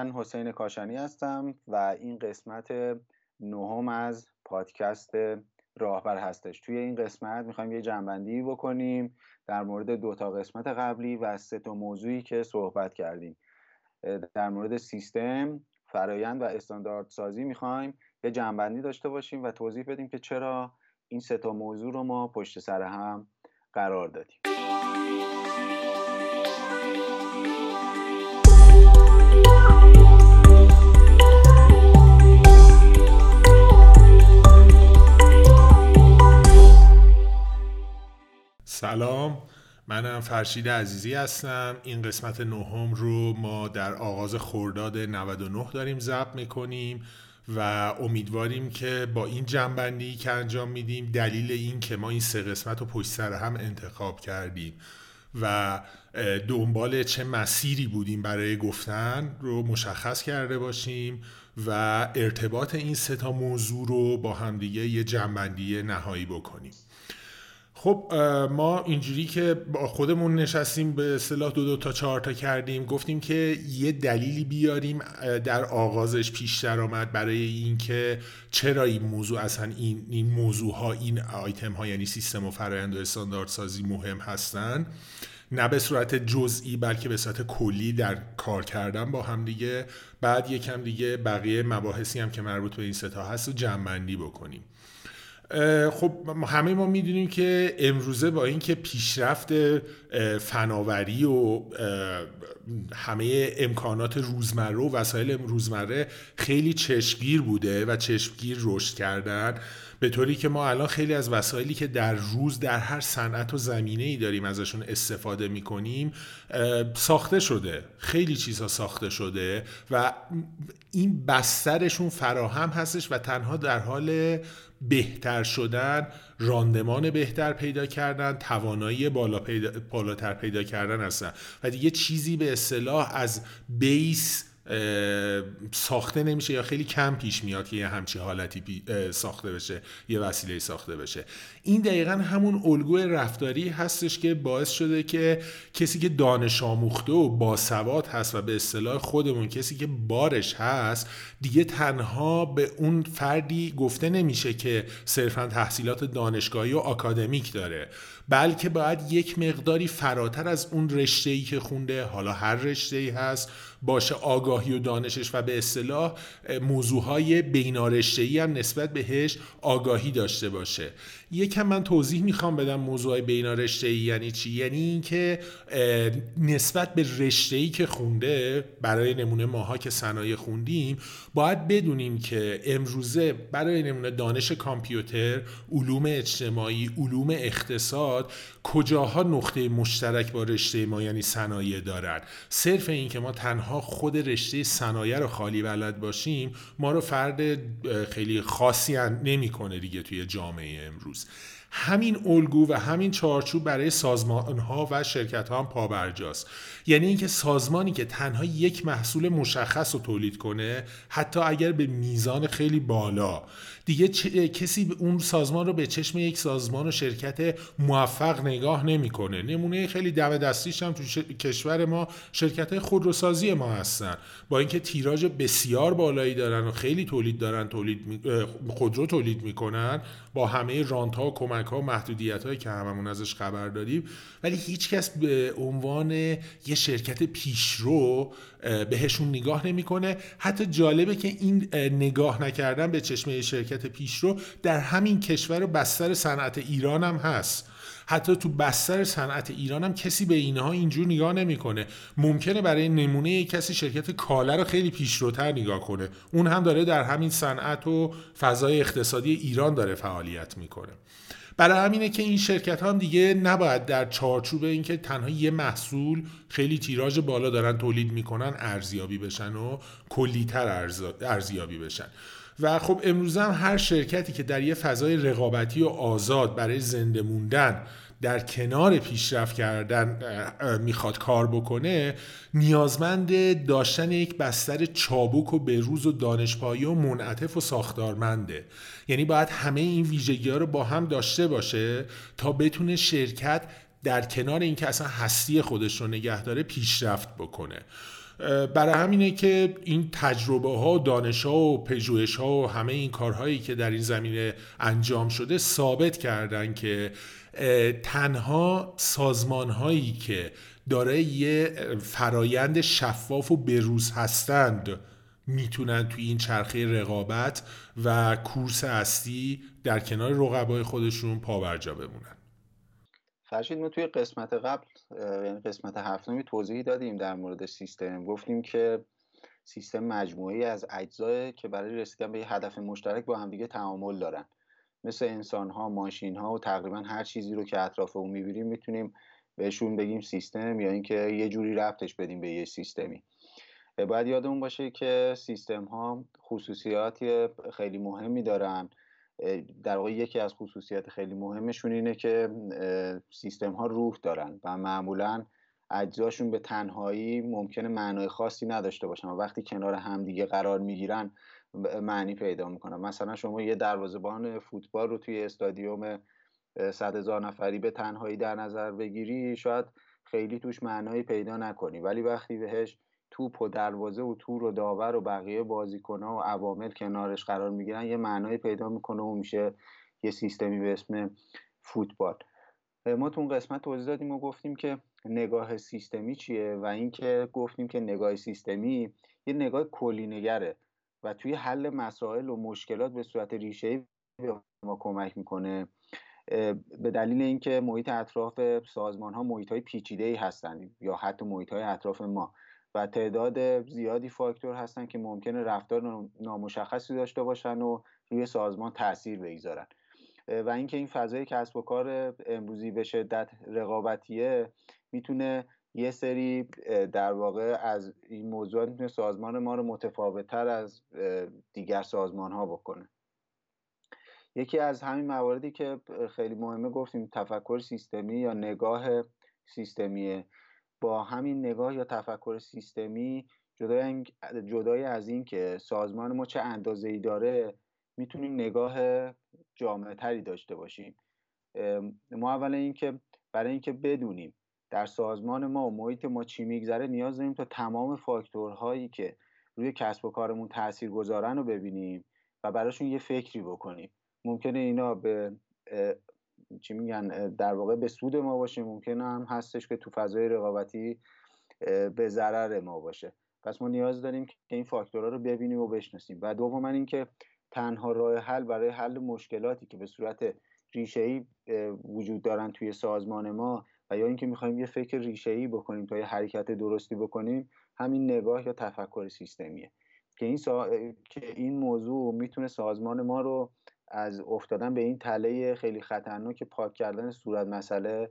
من حسین کاشانی هستم و این قسمت نهم از پادکست راهبر هستش. توی این قسمت می‌خوایم یه جنبندی بکنیم در مورد دو تا قسمت قبلی و سه تا موضوعی که صحبت کردیم. در مورد سیستم فرایند و استاندارد سازی می‌خوایم یه جنبندی داشته باشیم و توضیح بدیم که چرا این سه تا موضوع رو ما پشت سر هم قرار دادیم. سلام. منم فرشید عزیزی هستم. این قسمت نهم رو ما در آغاز خرداد 99 داریم ضبط می‌کنیم و امیدواریم که با این جنبندی که انجام میدیم دلیل این که ما این سه قسمت رو پشت سر هم انتخاب کردیم و دنبال چه مسیری بودیم برای گفتن رو مشخص کرده باشیم و ارتباط این سه تا موضوع رو با همدیگه یه جنبندی نهایی بکنیم. خب ما اینجوری که با خودمون نشستیم به اصطلاح دو دو تا چهار تا کردیم گفتیم که یه دلیلی بیاریم در آغازش پیشتر آمد برای اینکه چرا این موضوع اصلا این این موضوع ها این آیتم ها یعنی سیستم و فرایند و استاندارد سازی مهم هستن. نه به صورت جزئی بلکه به صورت کلی در کار کردن با هم دیگه. بعد یکم دیگه بقیه مباحثی هم که مربوط به این ستا هست و جمع بکنیم. خب همه ما می‌دونیم که امروزه با اینکه پیشرفت فناوری و همه امکانات روزمره و وسایل روزمره خیلی چشمگیر بوده و چشمگیر رشد کردن به طوری که ما الان خیلی از وسایلی که در روز در هر صنعت و زمینه ای داریم ازشون استفاده می‌کنیم ساخته شده. خیلی چیزها ساخته شده و این بسترشون فراهم هستش و تنها در حال بهتر شدن راندمان بهتر پیدا کردن توانایی بالا پیدا، بالاتر پیدا کردن هستن. و دیگه چیزی به اصطلاح از بیس ساخته نمیشه یا خیلی کم پیش میاد که یه همچی حالتی ساخته بشه یه وسیله ساخته بشه. این دقیقا همون الگوی رفتاری هستش که باعث شده که کسی که دانش آموخته و باسواد هست و به اصطلاح خودمون کسی که بارش هست دیگه تنها به اون فردی گفته نمیشه که صرفا تحصیلات دانشگاهی و آکادمیک داره. بلکه باید یک مقداری فراتر از اون رشته ای که خونده حالا هر رشته ای هست باشه آگاهی و دانشش و به اصطلاح موضوعهای بینارشته ای هم نسبت بهش آگاهی داشته باشه. یکم من توضیح می‌خوام بدم موضوع بینارشته ای یعنی چی؟ یعنی اینکه نسبت به رشته ای که خونده برای نمونه ماها که صنایع خوندیم باید بدونیم که امروزه برای نمونه دانش کامپیوتر علوم اجتماعی علوم اقتصاد کجاها نقطه مشترک با رشته ما یعنی صنایع دارن؟ صرف این که ما تنها خود رشته صنایع رو خالی بلد باشیم ما رو فرد خیلی خاصی نمی‌کنه دیگه توی جامعه امروز. همین الگو و همین چارچوب برای سازمان ها و شرکت ها هم پابرجاست یعنی اینکه سازمانی که تنها یک محصول مشخص رو تولید کنه حتی اگر به میزان خیلی بالا. دیگه کسی اون سازمان رو به چشم یک سازمان و شرکت موفق نگاه نمی‌کنه. نمونه خیلی دم دستیش هم تو کشور ما شرکت خودروسازی ما هستن. با اینکه تیراژ بسیار بالایی دارن و خیلی تولید دارن تولید خودرو تولید می‌کنن. با همه رانت ها و کمک ها و محدودیت هایی که هممون ازش خبر داریم ولی هیچکس به عنوان یه شرکت پیشرو بهشون نگاه نمی‌کنه. حتی جالبه که این نگاه نکردن به چشمه شرکت پیشرو در همین کشور بستر صنعت ایران هم هست. حتی تو بستر صنعت ایران هم کسی به اینها اینجور نگاه نمی‌کنه. ممکنه برای نمونه کسی شرکت کاله رو خیلی پیشروتر نگاه کنه. اون هم داره در همین صنعت و فضای اقتصادی ایران داره فعالیت می‌کنه. برای همینه که این شرکت هم دیگه نباید در چارچوب اینکه تنها یه محصول خیلی تیراژ بالا دارن تولید می‌کنن ارزیابی بشن و کلیتر ارزیابی بشن. و خب امروز هم هر شرکتی که در یه فضای رقابتی و آزاد برای زنده موندن در کنار پیشرفت کردن می‌خواد کار بکنه نیازمند داشتن یک بستر چابک و بروز و دانشپایی و منعطف و ساختارمنده. یعنی باید همه این ویژگی ها رو با هم داشته باشه تا بتونه شرکت در کنار اینکه اصلا هستی خودش رو نگه داره پیشرفت بکنه. برای همینه که این تجربه ها و دانش ها و پژوهش ها و همه این کارهایی که در این زمینه انجام شده ثابت کردن که تنها سازمان هایی که داره یه فرایند شفاف و بروز هستند می‌تونن توی این چرخه رقابت و کورس اصلی در کنار رقبای خودشون پاورجا بمونن. فرشید ما توی قسمت قبل یعنی قسمت هفتمی توضیحی دادیم در مورد سیستم. گفتیم که سیستم مجموعی از اجزای که برای رسیدن به یه هدف مشترک با همدیگه تعامل دارن. مثل انسان ها ماشین ها و تقریبا هر چیزی رو که اطراف اون می‌بینیم می‌تونیم بهشون بگیم سیستم یا اینکه یه جوری ربطش بدیم به یه سیستمی. باید یادمون باشه که سیستم ها خصوصیاتی خیلی مهمی دارن. در واقع یکی از خصوصیات خیلی مهمشون اینه که سیستم ها روح دارن و معمولا اجزاشون به تنهایی ممکنه معنای خاصی نداشته باشن و وقتی کنار همدیگه قرار می‌گیرن معنی پیدا می‌کنن مثلا شما یه دروازه‌بان فوتبال رو توی استادیوم صد هزار نفری به تنهایی در نظر بگیری شاید خیلی توش معنایی پیدا نکنی. ولی وقتی بهش توپ و دروازه و تور و داور و بقیه بازیکنها و عوامل کنارش قرار می‌گیرن یه معنایی پیدا می‌کنه و میشه یه سیستمی به اسم فوتبال. ما تو اون قسمت توضیح دادیم و گفتیم که نگاه سیستمی چیه و اینکه گفتیم که نگاه سیستمی یه نگاه کلی نگره. و توی حل مسائل و مشکلات به صورت ریشه به ما کمک می‌کنه. به دلیل اینکه محیط اطراف سازمان ها محیط های پیچیده ای هستند یا حتی محیط های اطراف ما و تعداد زیادی فاکتور هستن که ممکنه رفتار نامشخصی داشته باشن و روی سازمان تاثیر بگذارن. و اینکه این فضای کسب و کار امروزی به شدت رقابتیه می‌تونه یه سری در واقع از این موضوعات می‌تونه سازمان ما رو متفاوتتر از دیگر سازمان ها بکنه. یکی از همین مواردی که خیلی مهمه گفتیم تفکر سیستمی یا نگاه سیستمیه با همین نگاه یا تفکر سیستمی جدای, جدای از این که سازمان ما چه اندازه ای داره می‌تونیم نگاه جامعه تری داشته باشیم. ما اولا اینکه برای اینکه بدونیم در سازمان ما و محیط ما چی میگذره نیاز داریم تا تمام فاکتورهایی که روی کسب و کارمون تاثیر گذارن رو ببینیم و براشون یه فکری بکنیم. ممکنه اینا به چی میگن در واقع به سود ما باشه ممکنه هم هستش که تو فضای رقابتی به ضرر ما باشه. پس ما نیاز داریم که این فاکتورها رو ببینیم و بشناسیم. و دوم اینکه تنها راه حل برای حل مشکلاتی که به صورت ریشه وجود دارن توی سازمان ما و یا اینکه می‌خوایم یه فکر ریشه ای بکنیم تا یه حرکت درستی بکنیم همین نگاه یا تفکر سیستمیه. که این, که این موضوع می‌تونه سازمان ما رو از افتادن به این تله خیلی خطرناک پاک کردن صورت مسئله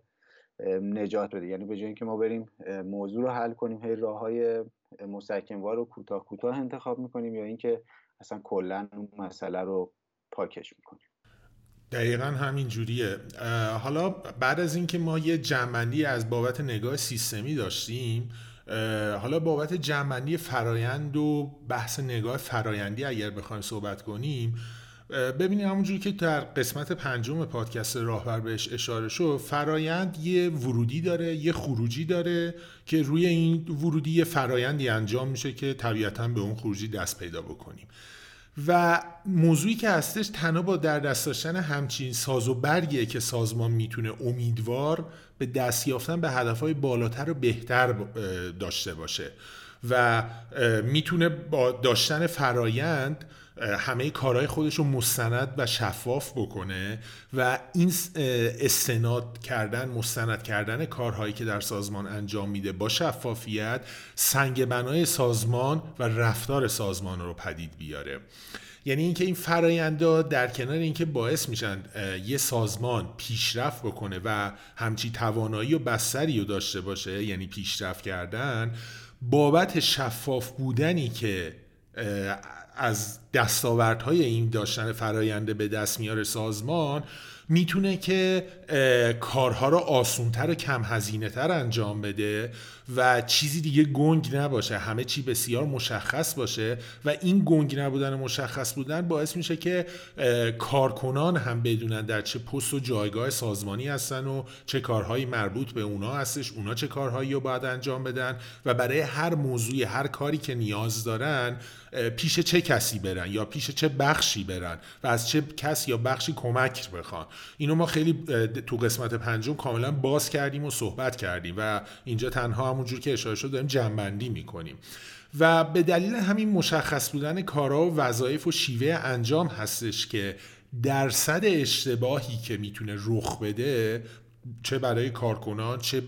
نجات بده. یعنی به جای اینکه ما بریم موضوع رو حل کنیم هی راه های مسکنوار رو کوتاه کوتاه انتخاب می‌کنیم یا اینکه اصلا کلا اون مسئله رو پاکش می‌کنیم. دقیقا همین جوریه. حالا بعد از اینکه ما یه جنبندی از بابت نگاه سیستمی داشتیم حالا بابت جنبندی فرایند و بحث نگاه فرایندی اگر بخوایم صحبت کنیم ببینید همونجوری که در قسمت پنجم پادکست راهبر بهش اشاره شد فرایند یه ورودی داره یه خروجی داره که روی این ورودی یه فرایندی انجام میشه که طبیعتا به اون خروجی دست پیدا بکنیم. و موضوعی که هستش تنها با در دست داشتن همچین ساز و برگیه که سازمان می‌تونه امیدوار به دست یافتن به هدفهای بالاتر و بهتر داشته باشه. و می‌تونه با داشتن فرایند همه کارهای خودش رو مستند و شفاف بکنه و این استناد کردن مستند کردن کارهایی که در سازمان انجام میده با شفافیت سنگ بنای سازمان و رفتار سازمان رو پدید بیاره. یعنی اینکه این فرایندا در کنار اینکه باعث میشن یه سازمان پیشرفت بکنه و همچی توانایی و بستری رو داشته باشه یعنی پیشرفت کردن بابت شفاف بودنی که از دستاوردهای این داشتن فراینده به دست میاره سازمان می‌تونه که کارها رو آسونتر و کم هزینه تر انجام بده و چیزی دیگه گنگ نباشه. همه چی بسیار مشخص باشه و این گنگ نبودن مشخص بودن باعث میشه که کارکنان هم بدونن در چه پست و جایگاه سازمانی هستن و چه کارهایی مربوط به اونا هستش اونا چه کارهایی رو باید انجام بدن و برای هر موضوعی هر کاری که نیاز دارن پیش چه کسی برن یا پیش چه بخشی برن و از چه کسی یا بخشی کمک بخوان. اینو ما خیلی تو قسمت پنجم کاملا باز کردیم و صحبت کردیم و اینجا تنها همونجور که اشاره شد داریم جنبندی می‌کنیم. و به دلیل همین مشخص بودن کارا و وظایف و شیوه انجام هستش که درصد اشتباهی که می‌تونه رخ بده چه برای کارکنان چه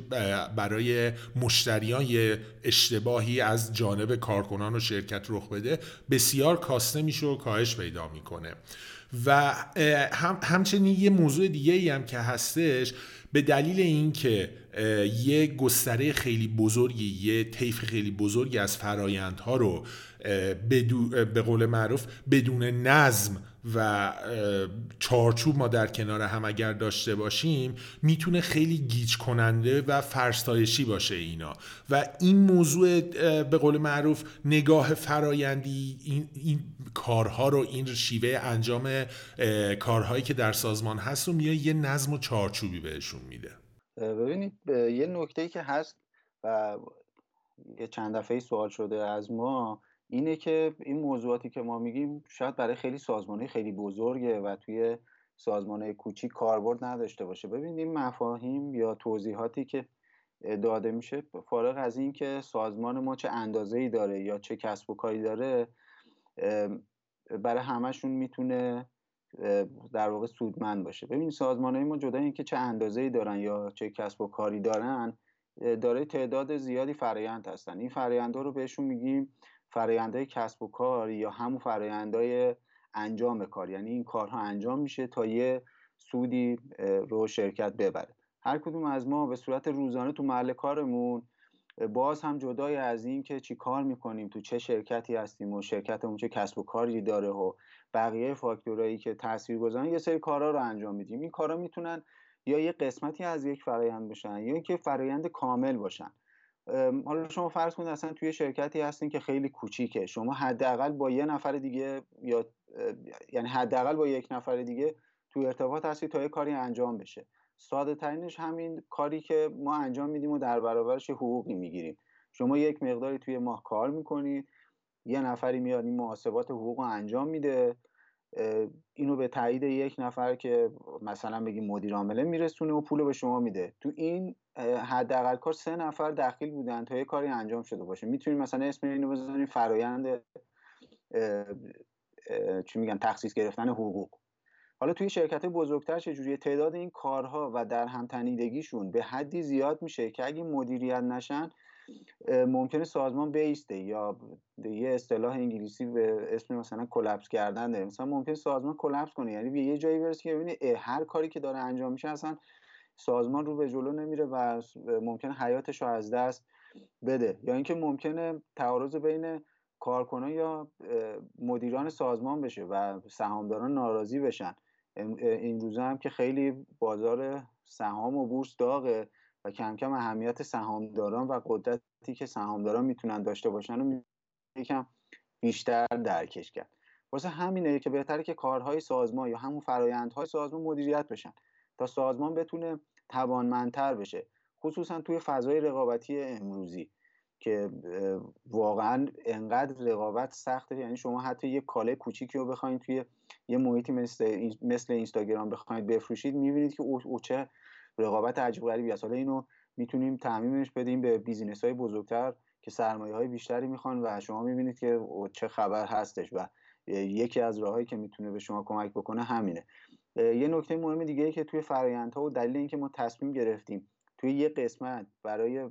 برای مشتریان یه اشتباهی از جانب کارکنان و شرکت رخ بده بسیار کاسته میشه و کاهش پیدا می‌کنه. و هم همچنین یه موضوع دیگه ای هم که هستش به دلیل اینکه یه گستره خیلی بزرگی یه طیف خیلی بزرگی از فرایندها رو به قول معروف بدون نظم و چارچوب ما در کنار هم اگر داشته باشیم می‌تونه خیلی گیج کننده و فرستایشی باشه اینا. و این موضوع به قول معروف نگاه فرایندی این, این کارها رو این شیوه انجام کارهایی که در سازمان هست رو میاد یه نظم و چارچوبی بهشون میده. ببینید یه نکته که هست و یه چند دفعه سوال شده از ما اینه که این موضوعاتی که ما میگیم شاید برای خیلی سازمانه خیلی بزرگه و توی سازمانه کوچیک کاربرد نداشته باشه. ببینید مفاهیم یا توضیحاتی که داده میشه فارغ از این که سازمان ما چه اندازه ای داره یا چه کسب و کاری داره برای همشون می‌تونه در واقع سودمند باشه. ببینید سازمان های ما جدا اینکه چه اندازه ای دارن یا چه کسب و کاری دارن داره تعداد زیادی فرایند هستن. این فرایندها رو بهشون میگیم فرایندهای کسب و کار یا همون فرایندهای انجام کار. یعنی این کارها انجام میشه تا یه سودی رو شرکت ببره. هر کدوم از ما به صورت روزانه تو محل کارمون باز هم جدای از این که چی کار می‌کنیم تو چه شرکتی هستیم و شرکتمون چه کسب و کاری داره و بقیه فاکتورایی که تاثیر گذارن یه سری کارا رو انجام میدیم. این کارا می‌تونن یا یه قسمتی از یک فرایند باشن یا اینکه فرایند کامل باشن. حالا شما فرض کنید اصلا توی شرکتی هستین که خیلی کوچیکه. شما حداقل با یه نفر دیگه یا یعنی حداقل با یک نفر دیگه تو ارتباط هستی تا یه کاری انجام بشه. ساده ترینش همین کاری که ما انجام میدیم و در برابرش حقوقی می‌گیریم. شما یک مقداری توی ماه کار می‌کنید یه نفری میاد این محاسبات حقوق رو انجام میده اینو به تایید یک نفر که مثلا بگیم مدیر عامله میرسونه و پول به شما میده. تو این حداقل کار سه نفر داخل بودن تا یه کاری انجام شده باشه. می‌تونیم مثلا اسم اینو بزنیم فرایند چی میگن تخصیص گرفتن حقوق. حالا توی شرکت بزرگتر چجوری تعداد این کارها و در هم تنیدگیشون به حدی زیاد میشه که اگه مدیریت نشن ممکنه سازمان بیسته یا یه اصطلاح انگلیسی به اسم مثلا کلپس کردن داره. مثلا ممکنه سازمان کلپس کنه. یعنی یه جایی برسه که ببینی هر کاری که داره انجام میشه اصلا سازمان رو به جلو نمیره و ممکنه حیاتش رو از دست بده. یا اینکه ممکنه تعارض بین کارکنان یا مدیران سازمان بشه و سهامداران ناراضی بشن. این روزا هم که خیلی بازار سهام و بورس داغه و کم کم اهمیت سهامداران و قدرتی که سهامداران می‌تونن داشته باشن رو یکم بیشتر درکش کرد. واسه همینه که بهتره که کارهای سازمان یا همون فرایندهای سازمان مدیریت بشن. تا سازمان بتونه توانمندتر بشه. خصوصا توی فضای رقابتی امروزی که واقعا انقدر رقابت سخته یعنی شما حتی یه کاله کوچیکی رو بخواید توی یه محیطی مثل مثل اینستاگرام بخواید بفروشید می‌بینید که او, چه رقابت عجیب غریبی هست حالا اینو می‌تونیم تعمیمش بدیم به بیزینس های بزرگتر که سرمایه های بیشتری می‌خوان و شما می‌بینید که چه خبر هستش و یکی از راههایی که می‌تونه به شما کمک بکنه همینه. یه نکته مهم دیگه ای که توی فرایندها و دلیل اینکه ما تصمیم گرفتیم توی یه قسمت برای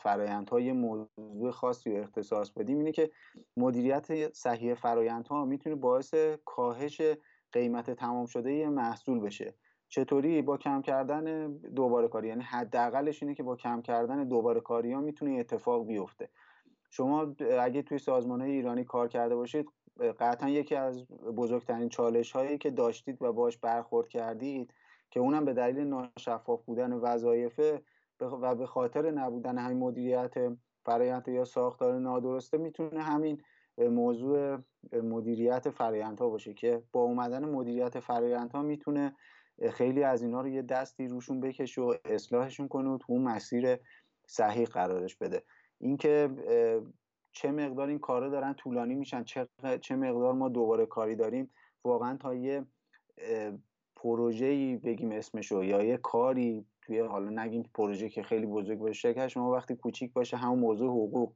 فرایندها یه موضوع خاصی رو اختصاص بدیم اینه که مدیریت صحیح فرایندها می‌تونه باعث کاهش قیمت تمام شده یه محصول بشه. چطوری؟ با کم کردن دوباره کاری. یعنی حداقلش اینه که با کم کردن دوباره کاری ها می‌تونه اتفاق بیفته. شما اگه توی سازمان های ایرانی کار کرده باشید قطعا یکی از بزرگترین چالش هایی که داشتید و باش برخورد کردید که اونم به دلیل ناشفاف بودن وظایفه و به خاطر نبودن همین مدیریت فرایند یا ساختار نادرسته می‌تونه همین موضوع مدیریت فرایندها باشه که با اومدن مدیریت فرایندها می‌تونه خیلی از اینا رو یه دستی روشون بکشه و اصلاحشون کنه و تو اون مسیر صحیح قرارش بده. اینکه چه مقدار این کارا دارن طولانی میشن چه, چه مقدار ما دوباره کاری داریم واقعا تا یه پروژه‌ای بگیم اسمشو یا یه کاری توی حالا نگیم پروژه که خیلی بزرگ باشه شرکت شما وقتی کوچیک باشه همون موضوع حقوق.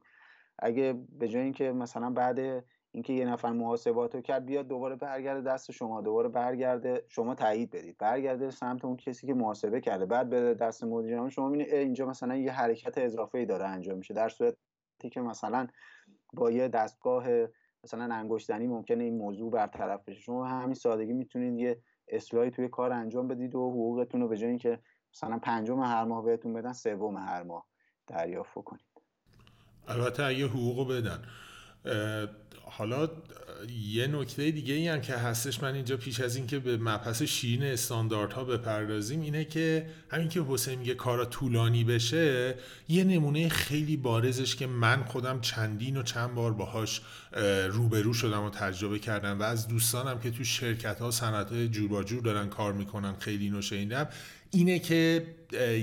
اگه به جای اینکه مثلا بعد اینکه یه نفر محاسبات رو کرد بیاد دوباره برگرده دست شما دوباره برگرده شما تایید بدید. برگرده سمت اون کسی که محاسبه کرده بعد به دست مدیر شما می‌بینید اینجا مثلا یه حرکت اضافه ای داره انجام میشه. در صورتی که مثلا با یه دستگاه مثلا انگشتنی ممکنه این موضوع برطرف بشه. شما همین سادگی می‌تونید یه اصلاحی توی کار انجام بدید و حقوقتون رو به جای اینکه مثلا پنجم هر ماه بهتون بدن سوم هر ماه دریافت کنید البته اگه حقوق بدن. حالا یه نکته دیگه ای هم که هستش من اینجا پیش از اینکه به مبحث شیرین استانداردها بپردازیم اینه که همین که حسین میگه کارا طولانی بشه یه نمونه خیلی بارزش که من خودم چندین و چند بار باهاش روبرو شدم و تجربه کردم و از دوستانم که تو شرکت ها صنعت های جور دارن کار می‌کنن خیلی اینو شنیدم اینه که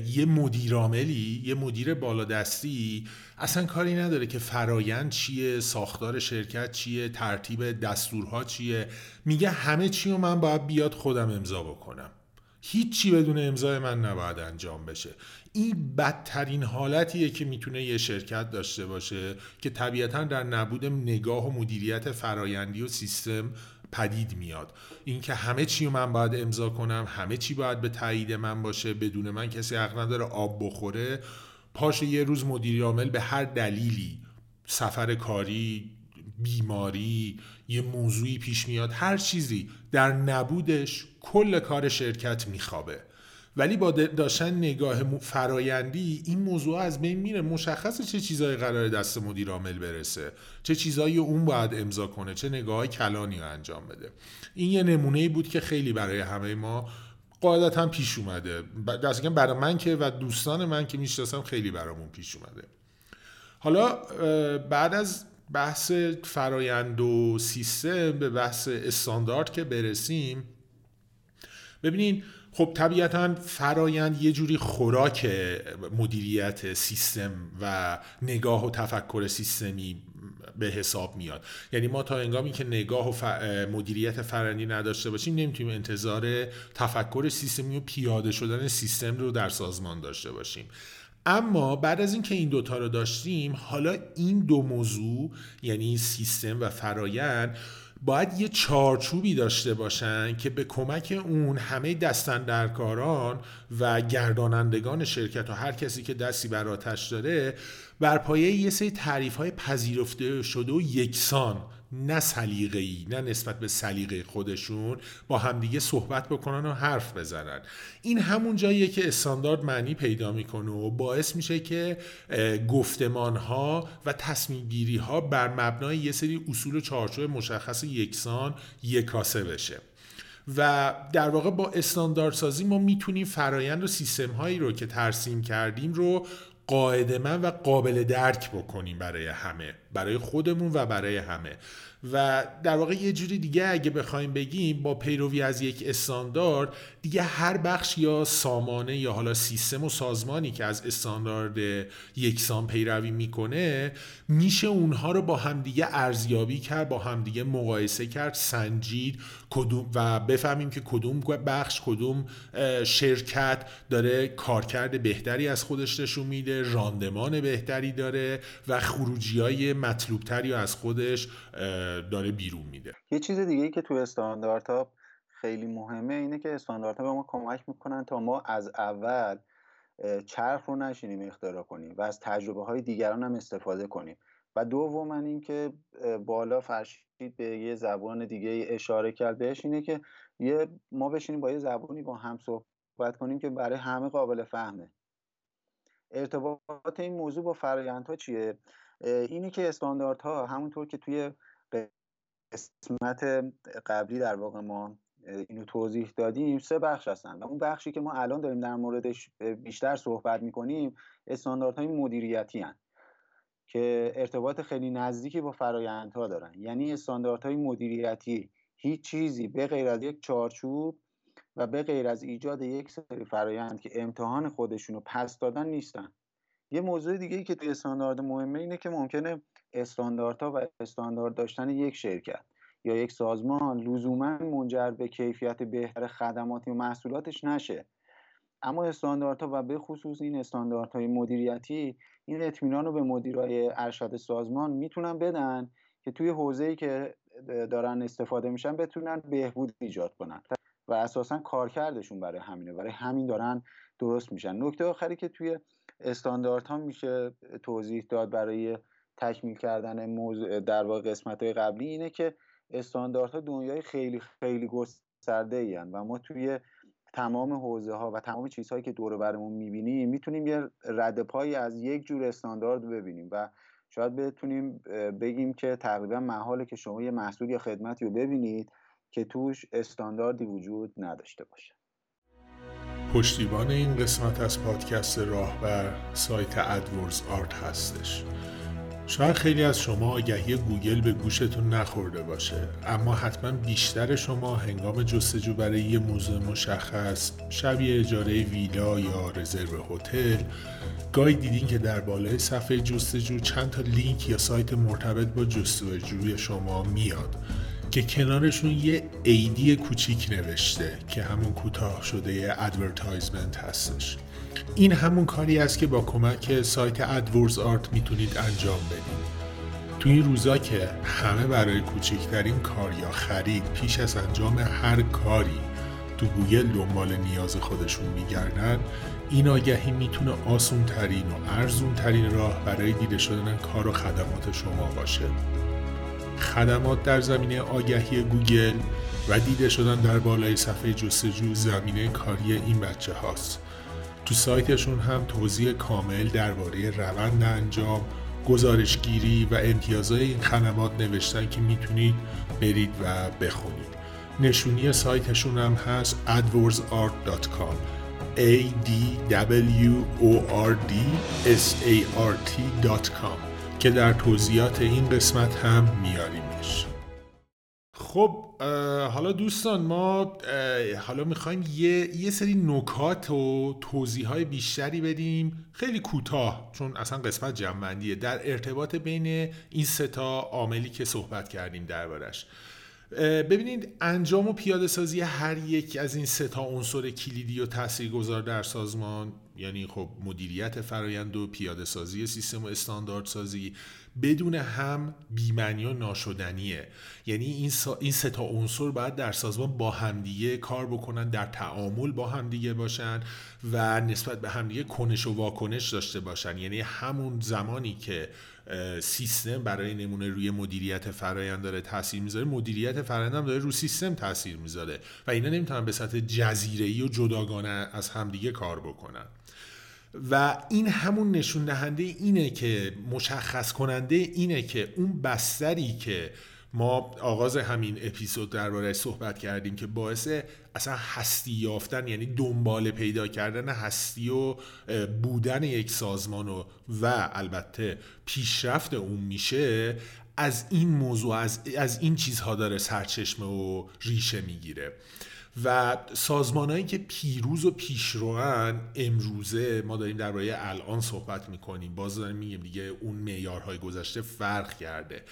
یه مدیراملی یه مدیر بالادستی اصلا کاری نداره که فرایند چیه ساختار شرکت چیه ترتیب دستورها چیه. میگه همه چی رو من باید بیاد خودم امضا بکنم. هیچی بدون امضای من نباید انجام بشه. این بدترین حالتیه که می‌تونه یه شرکت داشته باشه که طبیعتا در نبود نگاه و مدیریت فرایندی و سیستم پدید میاد. اینکه همه چی رو من باید امضا کنم همه چی باید به تایید من باشه بدون من کسی حق نداره آب بخوره پاش یه روز مدیر عامل به هر دلیلی سفر کاری بیماری یه موضوعی پیش میاد هر چیزی در نبودش کل کار شرکت میخوابه. ولی با داشتن نگاه فرایندی این موضوع از بین میره. مشخصه چه چیزایی قرار دست مدیر عامل برسه. چه چیزایی اون باید امضا کنه. چه نگاه کلانی رو انجام بده. این یه نمونه بود که خیلی برای همه ما قاعدتا پیش اومده. دست برای من که و دوستان من که می‌شناسم خیلی برامون پیش اومده. حالا بعد از بحث فرایند و سیستم به بحث استاندارد که برسیم ببینین خب طبیعتا فرایند یه جوری خوراک مدیریت سیستم و نگاه و تفکر سیستمی به حساب میاد. یعنی ما تا انگامی که نگاه و مدیریت فرندی نداشته باشیم نمی‌تونیم انتظار تفکر سیستمی و پیاده شدن سیستم رو در سازمان داشته باشیم. اما بعد از اینکه این دوتا رو داشتیم حالا این دو موضوع یعنی سیستم و فرایند باید یه چارچوبی داشته باشن که به کمک اون همه دستندرکاران و گردانندگان شرکت و هر کسی که دستی بر آتش داره بر پایه یه سری تعریف های پذیرفته شده و یکسان. نه سلیقه ای نه نسبت به سلیقه خودشون با همدیگه صحبت بکنن و حرف بزنن. این همون جاییه که استاندارد معنی پیدا می‌کنه و باعث میشه که گفتمان ها و تصمیم گیری ها بر مبنای یه سری اصول و چارچوب مشخص یکسان یکاسه بشه. و در واقع با استانداردسازی ما می‌تونیم فرایند و سیستم هایی رو که ترسیم کردیم رو من و قابل درک بکنیم برای همه برای خودمون و برای همه. و در واقع یه جوری دیگه اگه بخوایم بگیم با پیروی از یک استاندارد دیگه هر بخش یا سامانه یا حالا سیستم و سازمانی که از استاندارد یکسان پیروی می‌کنه میشه اونها رو با همدیگه ارزیابی کرد با همدیگه مقایسه کرد سنجید کدوم و بفهمیم که کدوم بخش کدوم شرکت داره کارکرد بهتری از خودش نشون میده راندمان بهتری داره و خروجی های مطلوبتری از خودش داره بیرون میده. یه چیز دیگه که تو استانداردها خیلی مهمه اینه که استانداردها به ما کمک می‌کنن تا ما از اول چرخ رو نشینیم اختراع کنیم و از تجربه های دیگران هم استفاده کنیم. و دوم این که بالا فرشید به یه زبان دیگه اشاره کرد بهش اینه که یه ما بشینیم با یه زبانی با هم صحبت کنیم که برای همه قابل فهمه ارتباط این موضوع با فرایندها چیه اینی که استانداردها همونطور که توی قسمت قبلی در واقع ما اینو توضیح دادیم سه بخش هستن و اون بخشی که ما الان داریم در موردش بیشتر صحبت می‌کنیم استانداردهای مدیریتی هن. که ارتباط خیلی نزدیکی با فرایندها دارن. یعنی استانداردهای مدیریتی هیچ چیزی به غیر از یک چارچوب و به غیر از ایجاد یک سری فرایند که امتحان خودشون رو پس دادن نیستن. یه موضوع دیگه ای که توی استاندارد مهمه اینه که ممکنه استانداردها و استاندارد داشتن یک شرکت یا یک سازمان لزوما منجر به کیفیت بهتر خدماتی و محصولاتش نشه. اما استانداردها و به خصوص این استانداردهای مدیریتی این اطمینان رو به مدیرای ارشد سازمان می‌تونن بدن که توی حوزه‌ای که دارن استفاده میشن بتونن بهبود ایجاد کنن و اساسا کارکردشون برای همینه برای همین دارن درست میشن. نکته آخری که توی استانداردها میشه توضیح داد برای تکمیل کردن موضوع در واقع قسمت های قبلی اینه که استانداردها دنیای خیلی خیلی گسترده و ما توی تمام حوزه ها و تمام چیزهایی که دور برمون می‌بینیم می‌تونیم یه رد پایی از یک جور استاندارد ببینیم و شاید بتونیم بگیم که تقریبا محاله که شما یه محصول یا خدمتی رو ببینید که توش استانداردی وجود نداشته باشه. پشتیبان این قسمت از پادکست راهبر سایت ادورز آرت هستش. شاید خیلی از شما آگهی گوگل به گوشتون نخورده باشه اما حتما بیشتر شما هنگام جستجو برای یه موضوع مشخص شبیه اجاره ویلا یا رزرو هتل گاهی دیدین که در بالای صفحه جستجو چند تا لینک یا سایت مرتبط با جستجوی شما میاد که کنارشون یه ad ی کوچیک نوشته که همون کوتاه شده advertisement هستش. این همون کاری است که با کمک سایت ادوردز آرت می‌تونید انجام بدید تو این روزا که همه برای کوچکترین کار یا خرید پیش از انجام هر کاری تو گوگل دنبال نیاز خودشون میگردن این آگهی می‌تونه آسون ترین و ارزون ترین راه برای دیده شدن کار و خدمات شما باشه. خدمات در زمینه آگهی گوگل و دیده شدن در بالای صفحه جستجو زمینه کاری این بچه هاست تو سایتشون هم توضیح کامل درباره روند انجام گزارشگیری و امتیازهای این خدمات نوشتن که می‌تونید برید و بخونید. نشونی سایتشون هم هست adwordsart.com a d w o r d s a r t.com که در توضیحات این قسمت هم میاریمش خب حالا دوستان ما حالا می‌خوایم یه, یه سری نکات و توضیح های بیشتری بدیم. خیلی کوتاه چون اصلا قسمت جمعندیه در ارتباط بین این ستا عاملی که صحبت کردیم دربارش. ببینید انجام و پیاده سازی هر یک از این سه تا عنصر کلیدی و تاثیرگذار در سازمان یعنی خب مدیریت فرایند و پیاده سازی سیستم و استاندارد سازی بدون هم بیمنی و ناشدنیه. یعنی این, این سه تا عنصر باید در سازمان با همدیگه کار بکنن در تعامل با همدیگه باشن و نسبت به همدیگه کنش و واکنش داشته باشن. یعنی همون زمانی که سیستم برای نمونه روی مدیریت فرایند داره تاثیر می‌ذاره. مدیریت فرایند هم داره روی سیستم تاثیر می‌ذاره و اینا نمی‌تونن به سطح جزیره و جداگانه از همدیگه کار بکنن. و این همون نشون دهنده اینه که مشخص کننده اینه که اون بستری که ما آغاز همین اپیزود درباره صحبت کردیم که باعث اصلا هستی یافتن یعنی دنبال پیدا کردن هستی و بودن یک سازمان و, و البته پیشرفت اون میشه از این موضوع از, از این چیزها داره سرچشمه و ریشه می‌گیره. و سازمانهایی که پیروز و پیشروان امروزه ما داریم درباره الان صحبت می‌کنیم. باز داریم میگیم دیگه اون معیارهای گذشته فرق کرده.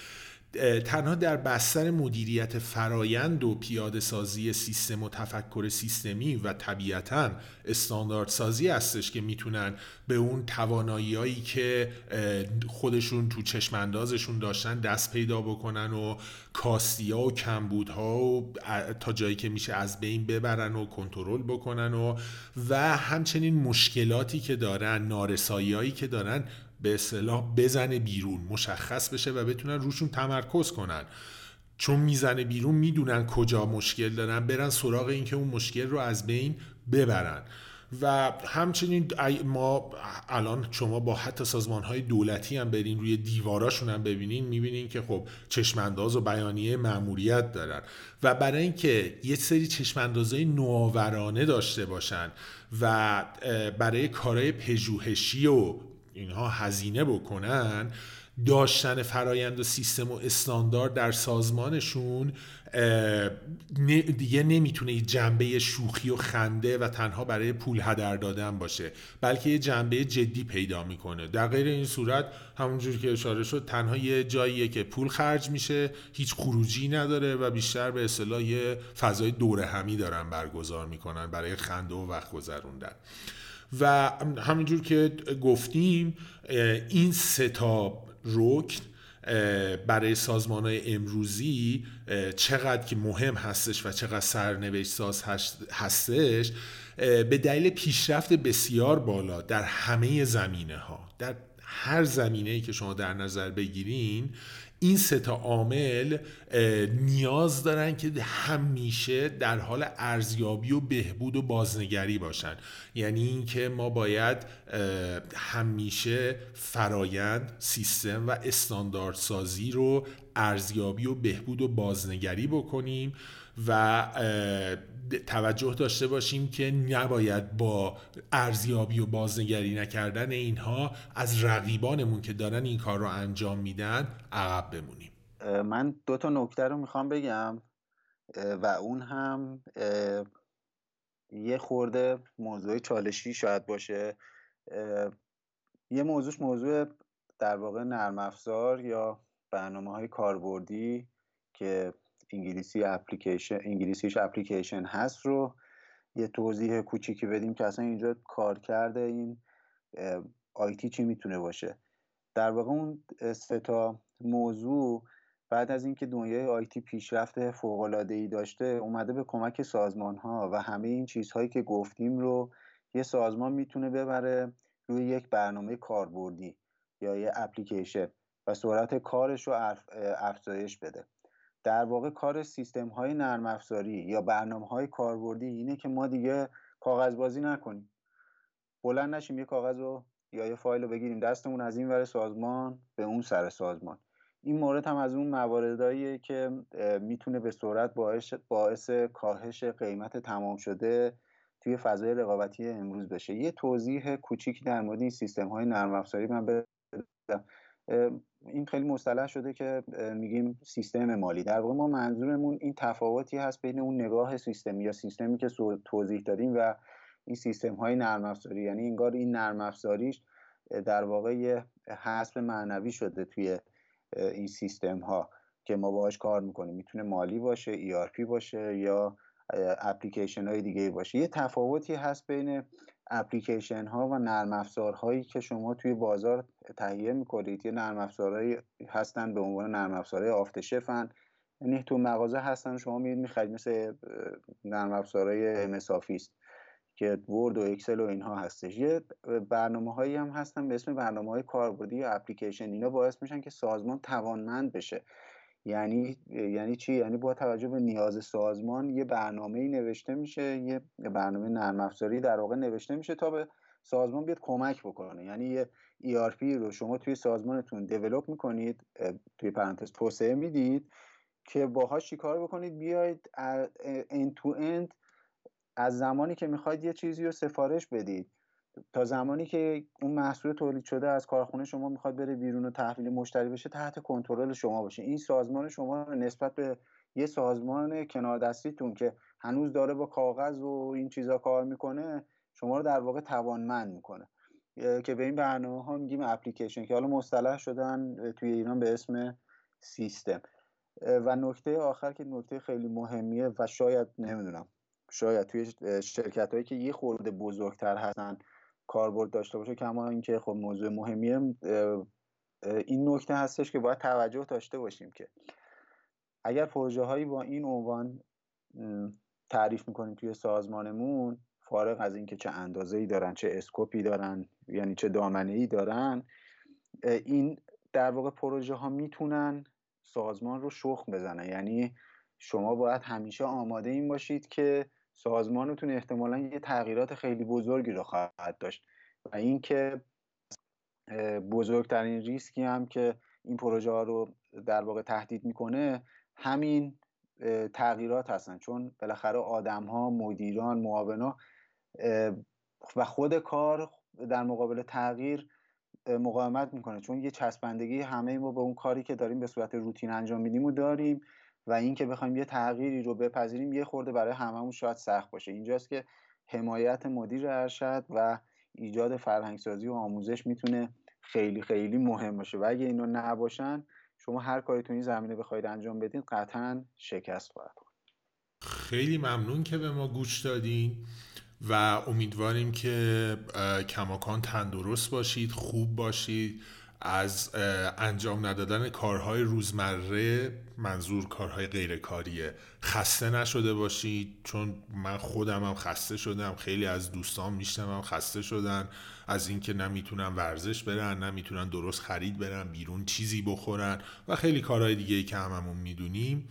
تنها در بستر مدیریت فرایند و پیاده سازی سیستم و تفکر سیستمی و طبیعتا استاندارد سازی هستش که می‌تونن به اون توانایی که خودشون تو چشم اندازشون داشتن دست پیدا بکنن و کاستیا و کمبودها و تا جایی که میشه از بین ببرن و کنترل بکنن و و همچنین مشکلاتی که دارن نارسایی که دارن به اصطلاح بزنه بیرون مشخص بشه و بتونن روشون تمرکز کنن. چون می‌زنه بیرون می‌دونن کجا مشکل دارن برن سراغ اینکه اون مشکل رو از بین ببرن. و همچنین ما الان شما با حتی سازمان های دولتی هم برین روی دیواراشون هم ببینین می‌بینین که خب چشمانداز و بیانیه مأموریت دارن. و برای اینکه یه سری چشماندازهای نوآورانه داشته باشن و برای کارهای پژوهشی و اینها هزینه بکنن داشتن فرایند و سیستم و استاندارد در سازمانشون دیگه نمی‌تونه جنبه شوخی و خنده و تنها برای پول هدر دادن باشه بلکه یه جنبه جدی پیدا می‌کنه. در غیر این صورت همونجور که اشاره شد تنها یه جاییه که پول خرج میشه هیچ خروجی نداره و بیشتر به اصطلاح یه فضای دوره همی دارن برگزار می‌کنن برای خنده و وقت گذروندن. و همینجور که گفتیم این سه تا رکن برای سازمان های امروزی چقدر که مهم هستش و چقدر سرنوشت ساز هستش به دلیل پیشرفت بسیار بالا در همه زمینه ها در هر زمینه ای که شما در نظر بگیرین این سه تا عامل نیاز دارن که همیشه در حال ارزیابی و بهبود و بازنگری باشن. یعنی اینکه ما باید همیشه فرایند سیستم و استانداردسازی رو ارزیابی و بهبود و بازنگری بکنیم و توجه داشته باشیم که نباید با ارزیابی و بازنگری نکردن اینها از رقیبانمون که دارن این کار رو انجام میدن عقب بمونیم. من دو تا نکته رو می‌خوام بگم و اون هم یه خورده موضوع چالشی شاید باشه. یه موضوعش موضوع در واقع نرم افزار یا برنامه های کاربردی که انگلیسی اپلیکیشن انگلیسیش اپلیکیشن هست رو یه توضیح کوچیکی بدیم که اصلا اینجا کار کرده این آیتی چی می‌تونه باشه. در واقع اون سه تا موضوع بعد از اینکه دنیای آیتی پیشرفت فوق العاده ای داشته اومده به کمک سازمان ها و همه این چیزهایی که گفتیم رو یه سازمان می‌تونه ببره روی یک برنامه کاربردی یا یه اپلیکیشن و سرعت کارش رو افزایش بده. در واقع کار سیستم های نرم افزاری یا برنامه های کاربردی اینه که ما دیگه کاغذ بازی نکنیم. بلند نشیم یه کاغذ رو یا یه فایل رو بگیریم. دستمون از این ور سازمان به اون سر سازمان. این مورد هم از اون مواردهاییه که می‌تونه به سرعت باعث, باعث کاهش قیمت تمام شده توی فضای رقابتی امروز بشه. یه توضیح کوچیکی در مورد این سیستم های نرم افزاری من بدم. این خیلی مصطلح شده که میگیم سیستم مالی. در واقع ما منظورمون این تفاوتی هست بین اون نگاه سیستمی یا سیستمی که توضیح دادیم و این سیستم های نرم افزاری. یعنی انگار این نرم افزاریش در واقع یه حسب معنوی شده توی این سیستم ها که ما باهاش کار می‌کنیم. می‌تونه مالی باشه ERP باشه یا اپلیکیشن های دیگه باشه. یه تفاوتی هست بین اپلیکیشن ها و نرم افزارهایی که شما توی بازار تهیه می‌کنید. یه نرم افزارهایی هستن به عنوان نرم افزارهای آفتشفن یعنی تو مغازه هستن شما میرید می‌خرید مثل نرم افزارهای ام که ورد و اکسل و اینها هستش. یه برنامه هایی هم هستن به اسم برنامه های کاربردی یا اپلیکیشن. اینا باعث میشن که سازمان توانمند بشه. یعنی یعنی چی؟ یعنی با توجه به نیاز سازمان یه برنامه نوشته میشه یه برنامه نرم افزاری در واقع نوشته میشه تا به سازمان بیاد کمک بکنه. یعنی یه ERP رو شما توی سازمانتون دیولپ می‌کنید توی پرانتز توسعه می‌دید که باهاش چیکار بکنید؟ بیاید end تو end از زمانی که می‌خواید یه چیزی رو سفارش بدید. تا زمانی که اون محصول تولید شده از کارخونه شما می‌خواد بره بیرون و تحویل مشتری بشه تحت کنترل شما باشه. این سازمان شما نسبت به یه سازمان کنار دستیتون که هنوز داره با کاغذ و این چیزا کار می‌کنه شما رو در واقع توانمند می‌کنه. که به این برنامه ها میگیم اپلیکیشن که حالا مصطلح شدن توی ایران به اسم سیستم. و نکته آخر که نکته خیلی مهمیه و شاید نمی‌دونم شاید توی شرکت هایی که یه خورده بزرگتر هستن کاربرد داشته باشه کما اینکه خب موضوع مهمیه این نکته هستش که باید توجه داشته باشیم که اگر پروژه هایی با این عنوان تعریف می‌کنیم توی سازمانمون فارغ از اینکه چه اندازه ای دارن چه اسکوپی دارن یعنی چه دامنه ای دارن این در واقع پروژه ها می‌تونن سازمان رو شخم بزنن. یعنی شما باید همیشه آماده این باشید که سازمانتون احتمالا یه تغییرات خیلی بزرگی رو خواهد داشت و اینکه بزرگترین ریسکی هم که این پروژه ها رو در واقع تهدید می‌کنه همین تغییرات هستن. چون بالاخره آدم ها مدیران معاونا و خود کار در مقابل تغییر مقاومت می‌کنه. چون یه چسبندگی همه ما به اون کاری که داریم به صورت روتین انجام میدیم و داریم. و اینکه بخوایم یه تغییری رو بپذیریم یه خورده برای هممون شاید سخت باشه. اینجاست که حمایت مدیر ارشد و ایجاد فرهنگسازی و آموزش می‌تونه خیلی خیلی مهم باشه. و اگه اینو نباشن شما هر کاری تو این زمینه بخواید انجام بدین قطعا شکست خواهد خیلی ممنون که به ما گوش دادین و امیدواریم که کماکان تندرست باشید خوب باشید. از انجام ندادن کارهای روزمره منظور کارهای غیرکاریه. خسته نشده باشید چون من خودم هم خسته شدم خیلی از دوستان میشنوم خسته شدن. از اینکه نمی‌تونن ورزش برن نمی‌تونن درست خرید برن بیرون چیزی بخورن و خیلی کارهای دیگه ای که هممون می‌دونیم.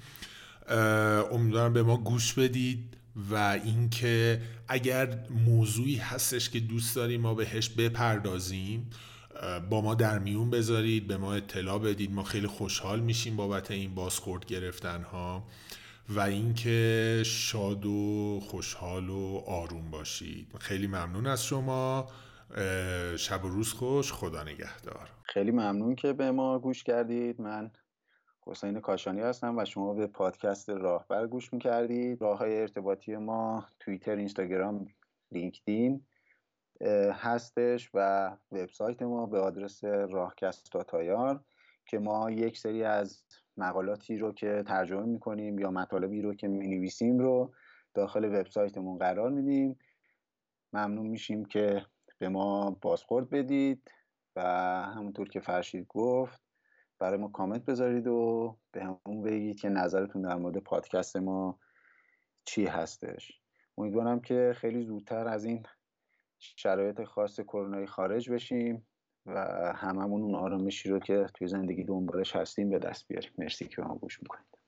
امیدوارم به ما گوش بدید و اینکه اگر موضوعی هستش که دوست داریم ما بهش بپردازیم. با ما در میون بذارید به ما اطلاع بدید. ما خیلی خوشحال میشیم بابت این بازخورد گرفتن ها و اینکه شاد و خوشحال و آروم باشید. خیلی ممنون از شما. شب و روز خوش. خدا نگهدار. خیلی ممنون که به ما گوش کردید. من حسین کاشانی هستم و شما به پادکست راهبر گوش می‌کردید. راه های ارتباطی ما توییتر اینستاگرام لینکدین. هستش و وبسایت ما به آدرس راهکست تایار که ما یک سری از مقالاتی رو که ترجمه می‌کنیم یا مطالبی رو که می‌نویسیم رو داخل وبسایتمون قرار میدیم. ممنون میشیم که به ما بازخورد بدید و همونطور که فرشید گفت برای ما کامنت بذارید و به همون بگید که نظرتون در مورد پادکست ما چی هستش. امیدوارم که خیلی زودتر از این شرایط خاص کرونایی خارج بشیم و هممون اون آرامشی رو که توی زندگی دنبالش هستیم به دست بیاریم. مرسی که ما گوش می‌کنید.